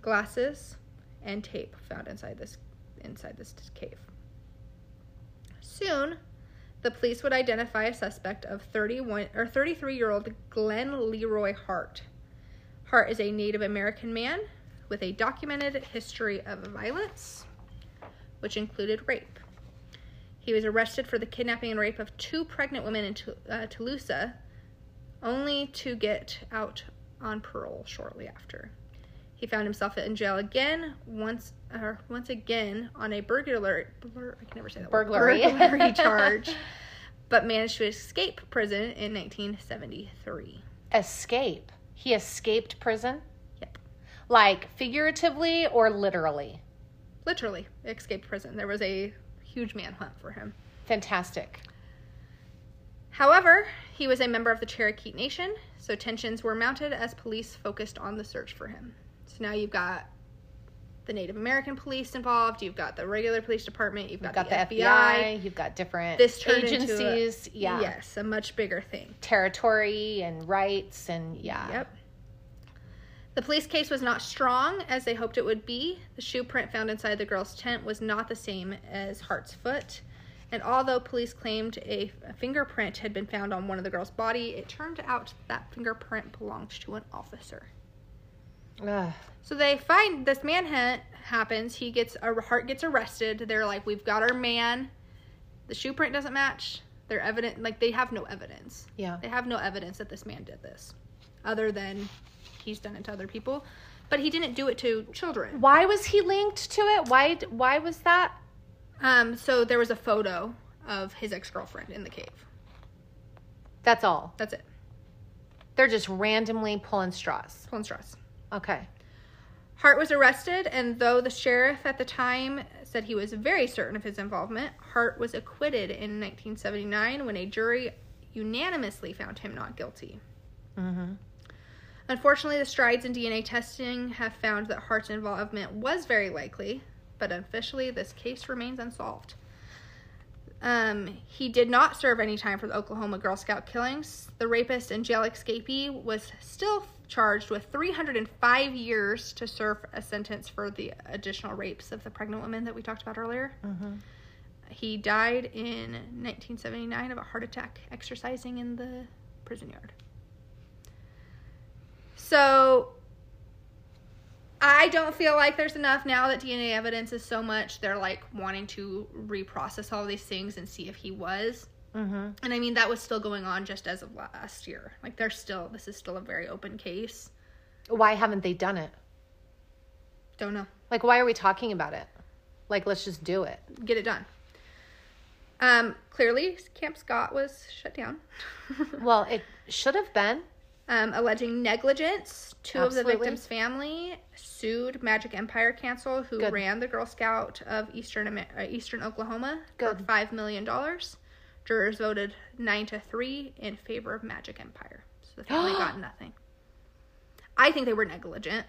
[SPEAKER 2] glasses, and tape found inside this inside this cave. Soon, the police would identify a suspect of 31 or 33-year-old Glenn Leroy Hart. Hart is a Native American man with a documented history of violence, which included rape. He was arrested for the kidnapping and rape of two pregnant women in uh, Tulsa, only to get out on parole shortly after. He found himself in jail again, once or once again on a burglary. Blur, I can never say that word.
[SPEAKER 1] Burglary.
[SPEAKER 2] burglary charge, but managed to escape prison in 1973.
[SPEAKER 1] Escape. He escaped prison? Like figuratively or literally?
[SPEAKER 2] literally escaped prison. There was a huge manhunt for him.
[SPEAKER 1] Fantastic.
[SPEAKER 2] However, he was a member of the Cherokee Nation, so tensions were mounted as police focused on the search for him. So now you've got the Native American police involved, you've got the regular police department, you've got,
[SPEAKER 1] You've got
[SPEAKER 2] the,
[SPEAKER 1] the, FBI, you've got different
[SPEAKER 2] This into a-
[SPEAKER 1] agencies. yeah.
[SPEAKER 2] Yes, a much bigger thing.
[SPEAKER 1] Territory and rights and yeah.
[SPEAKER 2] Yep. The police case was not strong as they hoped it would be. The shoe print found inside the girl's tent was not the same as Hart's foot. And although police claimed a, fingerprint had been found on one of the girl's body, it turned out that fingerprint belonged to an officer.
[SPEAKER 1] Ugh.
[SPEAKER 2] So they find this manhunt happens. He gets a Hart gets arrested. They're like, "We've got our man. The shoe print doesn't match. They're evident. Like they have no evidence.
[SPEAKER 1] Yeah.
[SPEAKER 2] They have no evidence that this man did this, other than he's done it to other people. But he didn't do it to children.
[SPEAKER 1] Why was he linked to it? Why why was that?
[SPEAKER 2] Um. So there was a photo of his ex girlfriend in the cave.
[SPEAKER 1] That's all.
[SPEAKER 2] That's it.
[SPEAKER 1] They're just randomly pulling straws.
[SPEAKER 2] Pulling straws.
[SPEAKER 1] Okay.
[SPEAKER 2] Hart was arrested, and though the sheriff at the time said he was very certain of his involvement, Hart was acquitted in 1979 when a jury unanimously found him not guilty.
[SPEAKER 1] Mm-hmm.
[SPEAKER 2] Unfortunately, the strides in DNA testing have found that Hart's involvement was very likely, but officially, this case remains unsolved. Um, he did not serve any time for the Oklahoma Girl Scout killings. The rapist and jail escapee was still charged with 305 years to serve a sentence for the additional rapes of the pregnant women that we talked about earlier.
[SPEAKER 1] Mm-hmm.
[SPEAKER 2] He died in 1979 of a heart attack exercising in the prison yard. So I don't feel like there's enough now that DNA evidence is so much. They're like wanting to reprocess all these things and see if he was.
[SPEAKER 1] Mm-hmm.
[SPEAKER 2] And I mean, that was still going on just as of last year. Like, there's still, this is still a very open case.
[SPEAKER 1] Why haven't they done it?
[SPEAKER 2] Don't know.
[SPEAKER 1] Like, why are we talking about it? Like, let's just do it.
[SPEAKER 2] Get it done. Um, clearly, Camp Scott was shut down.
[SPEAKER 1] Well, it should have been.
[SPEAKER 2] Um, alleging negligence. Two of the victims' family sued Magic Empire Council, who
[SPEAKER 1] Good.
[SPEAKER 2] ran the Girl Scout of Eastern uh, Eastern Oklahoma, for five million dollars, Jurors voted nine to three in favor of Magic Empire. So the family got nothing. I think they were negligent.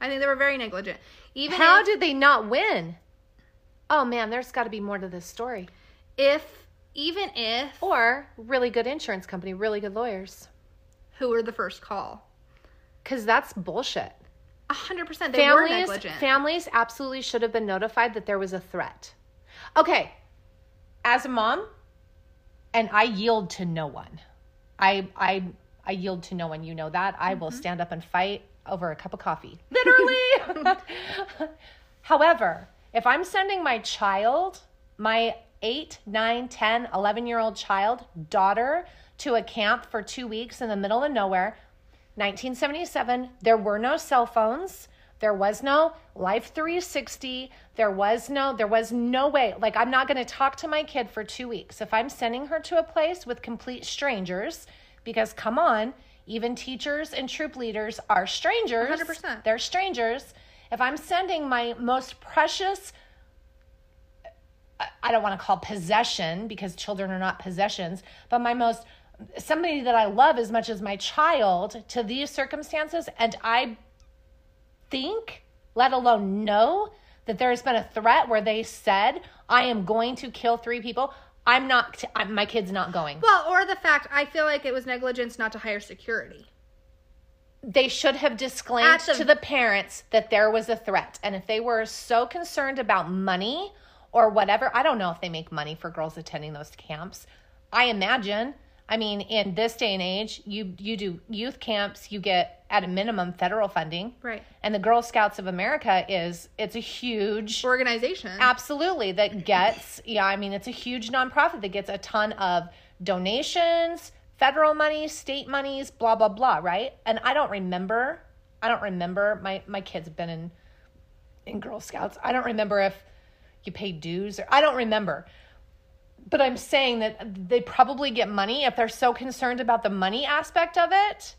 [SPEAKER 2] I think they were very negligent. Even
[SPEAKER 1] How
[SPEAKER 2] if,
[SPEAKER 1] did they not win? Oh man, there's got to be more to this story.
[SPEAKER 2] if even if
[SPEAKER 1] Or really good insurance company, really good lawyers.
[SPEAKER 2] who were the first call,
[SPEAKER 1] Because that's bullshit.
[SPEAKER 2] a hundred percent they were
[SPEAKER 1] Families,
[SPEAKER 2] negligent.
[SPEAKER 1] families absolutely should have been notified that there was a threat. Okay, as a mom, and I yield to no one. I I I yield to no one. You know that. I will mm-hmm. stand up and fight over a cup of coffee. Literally. However, if I'm sending my child, my 8, 9, 10, 11 year old child, daughter, to a camp for two weeks in the middle of nowhere, 1977, there were no cell phones. There was no Life 360. There was no, there was no way. Like, I'm not going to talk to my kid for two weeks. If I'm sending her to a place with complete strangers, because come on, even teachers and troop leaders are strangers.
[SPEAKER 2] 100%.
[SPEAKER 1] They're strangers. If I'm sending my most precious, I- I don't want to call possession because children are not possessions, but my most somebody that I love as much as my child to these circumstances, and I think, let alone know, that there's been a threat where they said, I am going to kill three people. I'm not, I'm, my kid's not going.
[SPEAKER 2] well, or the fact I feel like it was negligence not to hire security.
[SPEAKER 1] They should have disclaimed
[SPEAKER 2] the-
[SPEAKER 1] to the parents that there was a threat. And if they were so concerned about money or whatever, I don't know if they make money for girls attending those camps. I imagine. I mean, in this day and age, you you do youth camps, you get at a minimum federal funding.
[SPEAKER 2] Right.
[SPEAKER 1] And the Girl Scouts of America is it's a huge
[SPEAKER 2] Organization.
[SPEAKER 1] absolutely that gets yeah, I mean it's a huge nonprofit that gets a ton of donations, federal money, state monies, blah blah blah, right? And I don't remember I don't remember my my kids have been in in Girl Scouts. I don't remember if you pay dues or I don't remember. But I'm saying that they probably get money if they're so concerned about the money aspect of it.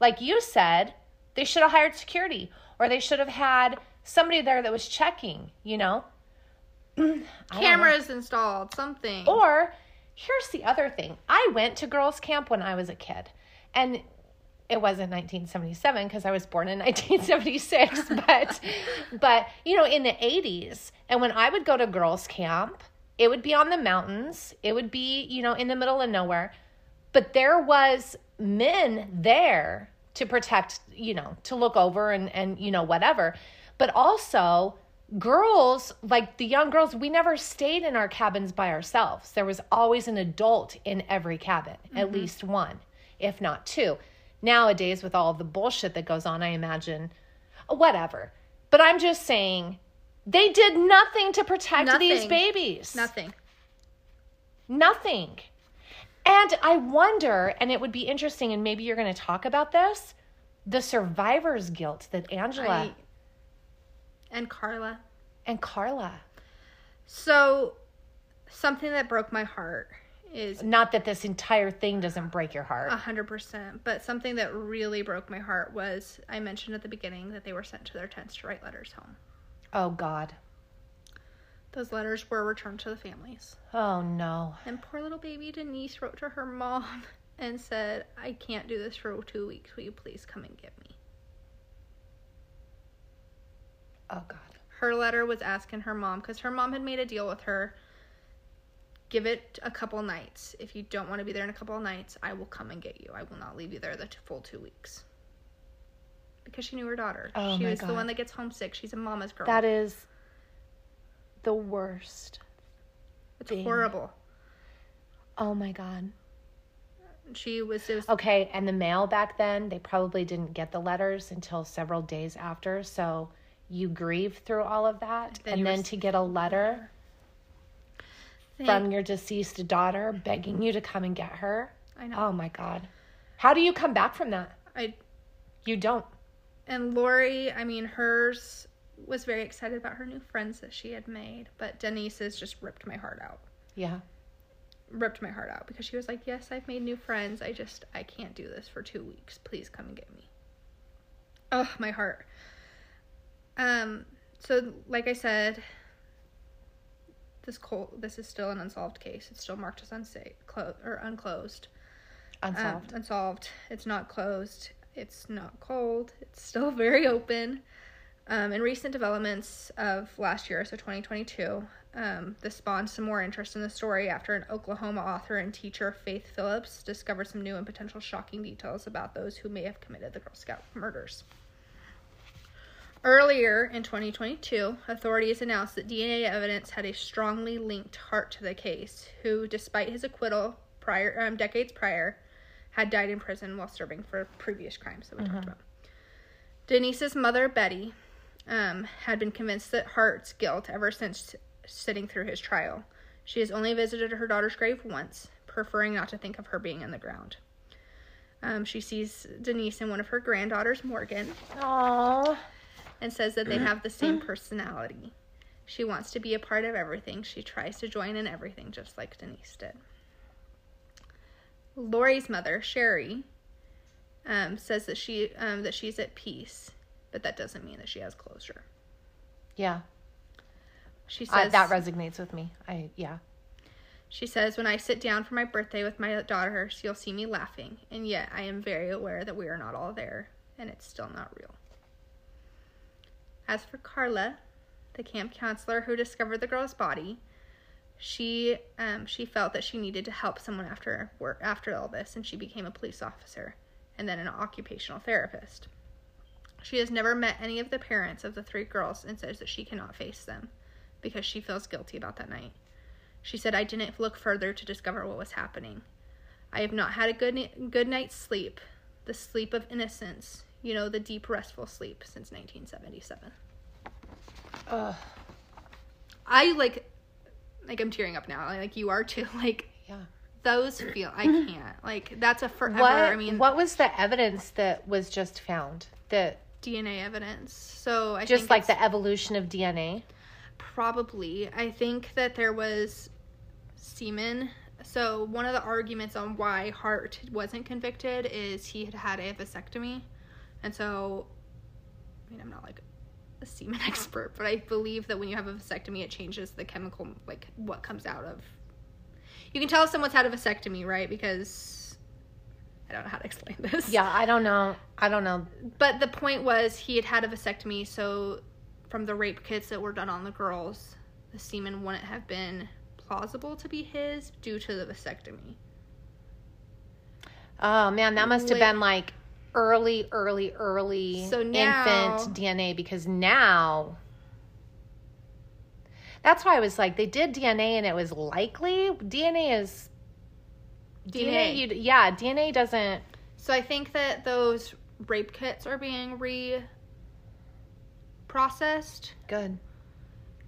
[SPEAKER 1] Like you said, they should have hired security or they should have had somebody there that was checking, you know? Don't know.
[SPEAKER 2] Cameras installed, something.
[SPEAKER 1] Or here's the other thing. I went to girls' camp when I was a kid. And it wasn't 1977 because I was born in 1976, but but you know in the 80s and when I would go to girls' camp, it would be on the mountains. It would be, you know, in the middle of nowhere. But there was men there to protect, you know, to look over and and you know whatever. But also girls, like the young girls, we never stayed in our cabins by ourselves. There was always an adult in every cabin, at mm-hmm. least one, if not two. Nowadays, with all the bullshit that goes on, I imagine whatever. But I'm just saying, they did nothing to protect these babies.
[SPEAKER 2] Nothing.
[SPEAKER 1] Nothing. And I wonder, and it would be interesting, and maybe you're going to talk about this the survivor's guilt that Angela
[SPEAKER 2] I- and Carla.
[SPEAKER 1] and Carla.
[SPEAKER 2] So, something that broke my heart is
[SPEAKER 1] Not that this entire thing doesn't break your heart.
[SPEAKER 2] a hundred percent, but something that really broke my heart was I mentioned at the beginning that they were sent to their tents to write letters home.
[SPEAKER 1] oh, God.
[SPEAKER 2] Those letters were returned to the families.
[SPEAKER 1] Oh, no.
[SPEAKER 2] And poor little baby Denise wrote to her mom and said, I can't do this for two weeks. Will you please come and get me?
[SPEAKER 1] Oh, God.
[SPEAKER 2] Her letter was asking her mom, because her mom had made a deal with her give it a couple nights. If you don't want to be there in a couple of nights, I will come and get you. I will not leave you there the t- full two weeks. Because she knew her daughter.
[SPEAKER 1] Oh,
[SPEAKER 2] she was the one that gets homesick. She's a mama's girl.
[SPEAKER 1] That is the worst.
[SPEAKER 2] it's
[SPEAKER 1] thing.
[SPEAKER 2] horrible.
[SPEAKER 1] Oh, my God.
[SPEAKER 2] She was, was
[SPEAKER 1] Okay, and the mail back then, they probably didn't get the letters until several days after. So you grieve through all of that.
[SPEAKER 2] Then
[SPEAKER 1] and then to get a letter from your deceased daughter begging you to come and get her.
[SPEAKER 2] I know.
[SPEAKER 1] Oh, my God. How do you come back from that?
[SPEAKER 2] I
[SPEAKER 1] You don't.
[SPEAKER 2] and Lori, I mean, hers was very excited about her new friends that she had made, but Denise's just ripped my heart out.
[SPEAKER 1] Yeah.
[SPEAKER 2] Ripped my heart out because she was like, "Yes, I've made new friends. I just I can't do this for 2 weeks. Please come and get me." Oh, my heart. Um so like I said, this cold this is still an unsolved case. It's still marked as unsafe, clo- or unclosed.
[SPEAKER 1] Unsolved.
[SPEAKER 2] Um, unsolved. It's not closed. It's not cold. It's still very open. Um, in recent developments of last year, so 2022, um, this spawned some more interest in the story after an Oklahoma author and teacher, Faith Phillips, discovered some new and potential shocking details about those who may have committed the Girl Scout murders. Earlier in 2022, authorities announced that DNA evidence had a strongly linked Hart to the case, who, despite his acquittal prior um, decades prior, had died in prison while serving for previous crimes that we talked about. Denise's mother, Betty, um, had been convinced that Hart's guilt ever since sitting through his trial. She has only visited her daughter's grave once, preferring not to think of her being in the ground. Um, she sees Denise and one of her granddaughters, Morgan,
[SPEAKER 1] Aww.
[SPEAKER 2] And says that they have the same personality. She wants to be a part of everything. She tries to join in everything, just like Denise did. Lori's mother, Sherry, um, says that she um, that she's at peace, but that doesn't mean that she has closure.
[SPEAKER 1] Yeah.
[SPEAKER 2] She says
[SPEAKER 1] that resonates with me. I yeah.
[SPEAKER 2] She says, When I sit down for my birthday with my daughter, you'll see me laughing, and yet I am very aware that we are not all there, and it's still not real. As for Carla, the camp counselor who discovered the girl's body, she um, she felt that she needed to help someone after work after all this, and she became a police officer and then an occupational therapist. She has never met any of the parents of the three girls and says that she cannot face them because she feels guilty about that night. She said, I didn't look further to discover what was happening. I have not had a good, good night's sleep, the sleep of innocence, you know, the deep, restful sleep since 1977.
[SPEAKER 1] Ugh.
[SPEAKER 2] I like, like, I'm tearing up now. Like, you are too. Like,
[SPEAKER 1] Yeah.
[SPEAKER 2] those feel, I can't. Like, that's a forever.
[SPEAKER 1] What
[SPEAKER 2] I mean,
[SPEAKER 1] what was the evidence that was just found? That
[SPEAKER 2] DNA evidence. So I
[SPEAKER 1] just like the evolution of DNA.
[SPEAKER 2] probably. I think that there was semen. So one of the arguments on why Hart wasn't convicted is he had had a vasectomy, and so I mean I'm not like a semen expert, but I believe that when you have a vasectomy, it changes the chemical like what comes out of. You can tell if someone's had a vasectomy, right? Because I don't know how to explain this.
[SPEAKER 1] Yeah, I don't know. I don't know.
[SPEAKER 2] But the point was he had had a vasectomy, so from the rape kits that were done on the girls, the semen wouldn't have been plausible to be his due to the vasectomy.
[SPEAKER 1] Oh man, that must have
[SPEAKER 2] Like-
[SPEAKER 1] been like early, early, early
[SPEAKER 2] So now-
[SPEAKER 1] infant DNA because now that's why I was like, they did DNA and it was likely. DNA is DNA.
[SPEAKER 2] DNA.
[SPEAKER 1] yeah, DNA doesn't.
[SPEAKER 2] So I think that those rape kits are being re processed
[SPEAKER 1] Good.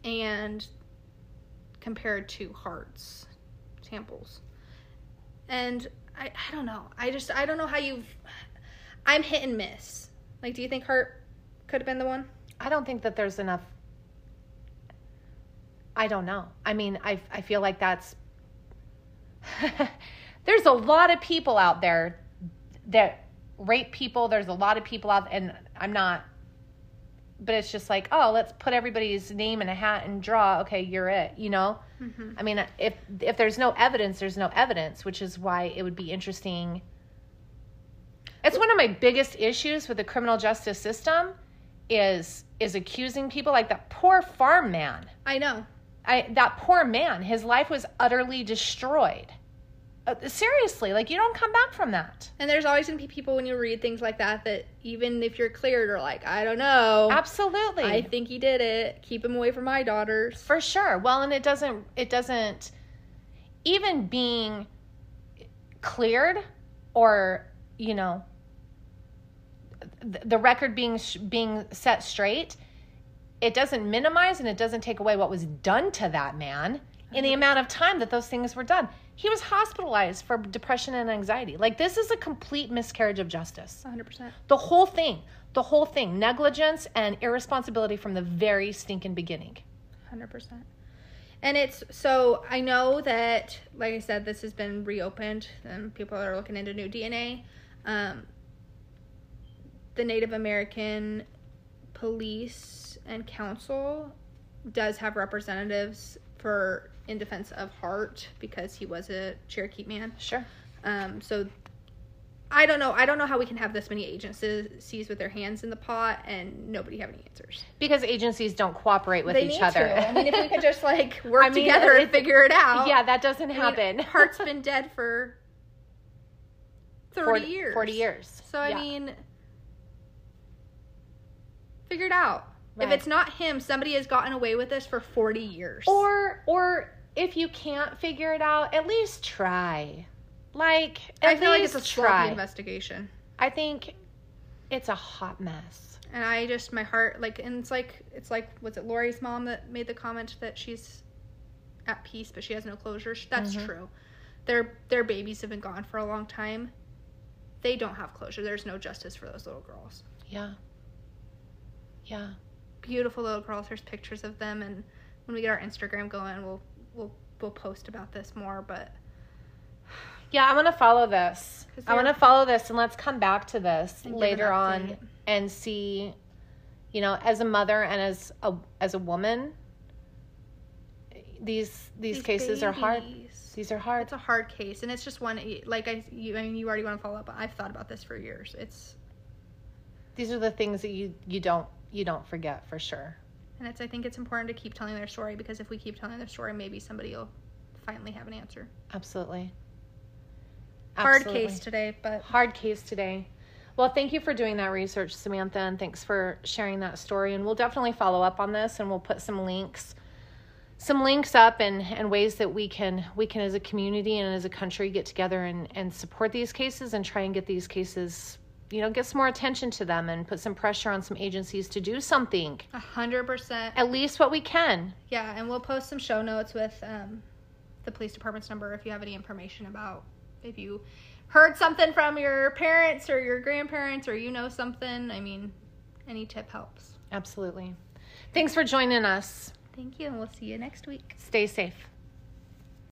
[SPEAKER 2] and compared to Hart's samples. And I, I don't know. I just I don't know how you've I'm hit and miss. Like do you think Hart could have been the one?
[SPEAKER 1] I don't think that there's enough. I don't know. I mean, I I feel like that's. there's a lot of people out there that rape people. There's a lot of people out, and I'm not. But it's just like, oh, let's put everybody's name in a hat and draw. Okay, you're it. You know.
[SPEAKER 2] Mm-hmm.
[SPEAKER 1] I mean, if if there's no evidence, there's no evidence, which is why it would be interesting. It's one of my biggest issues with the criminal justice system is is accusing people like that poor farm man.
[SPEAKER 2] I know.
[SPEAKER 1] I that poor man, his life was utterly destroyed. Uh, seriously, like you don't come back from that.
[SPEAKER 2] And there's always gonna be people when you read things like that that even if you're cleared are like, I don't know.
[SPEAKER 1] Absolutely.
[SPEAKER 2] I think he did it. Keep him away from my daughters.
[SPEAKER 1] For sure. Well, and it doesn't it doesn't even being cleared or, you know, the record being being set straight, it doesn't minimize and it doesn't take away what was done to that man in the amount of time that those things were done. He was hospitalized for depression and anxiety. Like this is a complete miscarriage of justice.
[SPEAKER 2] 100%.
[SPEAKER 1] The whole thing, the whole thing, negligence and irresponsibility from the very stinking beginning.
[SPEAKER 2] 100%. And it's so I know that, like I said, this has been reopened and people are looking into new DNA. Um, the Native American Police and Council does have representatives for in defense of Hart because he was a Cherokee man.
[SPEAKER 1] Sure.
[SPEAKER 2] Um, so I don't know. I don't know how we can have this many agencies with their hands in the pot and nobody have any answers.
[SPEAKER 1] Because agencies don't cooperate with
[SPEAKER 2] They
[SPEAKER 1] each
[SPEAKER 2] need
[SPEAKER 1] other.
[SPEAKER 2] to. I mean, if we could just like work
[SPEAKER 1] I mean,
[SPEAKER 2] together and figure it out.
[SPEAKER 1] yeah, that doesn't
[SPEAKER 2] I mean,
[SPEAKER 1] happen.
[SPEAKER 2] Hart's been dead for thirty
[SPEAKER 1] 40
[SPEAKER 2] years.
[SPEAKER 1] 40 years.
[SPEAKER 2] So I
[SPEAKER 1] Yeah.
[SPEAKER 2] mean, figure it out. If it's not him, somebody has gotten away with this for forty years.
[SPEAKER 1] Or or if you can't figure it out, at least try. Like
[SPEAKER 2] I feel like it's a sloppy
[SPEAKER 1] try.
[SPEAKER 2] investigation.
[SPEAKER 1] I think it's a hot mess.
[SPEAKER 2] And I just my heart like and it's like it's like was it Lori's mom that made the comment that she's at peace but she has no closure. That's
[SPEAKER 1] Mhm.
[SPEAKER 2] true. Their their babies have been gone for a long time. They don't have closure. There's no justice for those little girls.
[SPEAKER 1] Yeah. Yeah.
[SPEAKER 2] Beautiful little girls. There's pictures of them and when we get our Instagram going, we'll we'll we'll post about this more, but
[SPEAKER 1] Yeah, I'm gonna follow this. I want to follow this, and let's come back to this later on and see. You know, as a mother and as a as a woman, these these, cases are hard. These are hard.
[SPEAKER 2] It's a hard case, and it's just one. Like I, you, I mean, you already want to follow up. I've thought about this for years. It's
[SPEAKER 1] These are the things that you you don't you don't forget for sure.
[SPEAKER 2] And it's I think it's important to keep telling their story because if we keep telling their story, maybe somebody will finally have an answer.
[SPEAKER 1] Absolutely.
[SPEAKER 2] Hard case today, but
[SPEAKER 1] hard case today. Well, thank you for doing that research, Samantha, and thanks for sharing that story. And we'll definitely follow up on this, and we'll put some links, some links up, and and ways that we can we can as a community and as a country get together and and support these cases and try and get these cases, you know, get some more attention to them and put some pressure on some agencies to do something,
[SPEAKER 2] a hundred percent.
[SPEAKER 1] at least what we can.
[SPEAKER 2] Yeah, and we'll post some show notes with um, the police department's number if you have any information about if you heard something from your parents or your grandparents or you know something. I mean, any tip helps.
[SPEAKER 1] Absolutely. Thanks for joining us.
[SPEAKER 2] Thank you, and we'll see you next week.
[SPEAKER 1] Stay safe.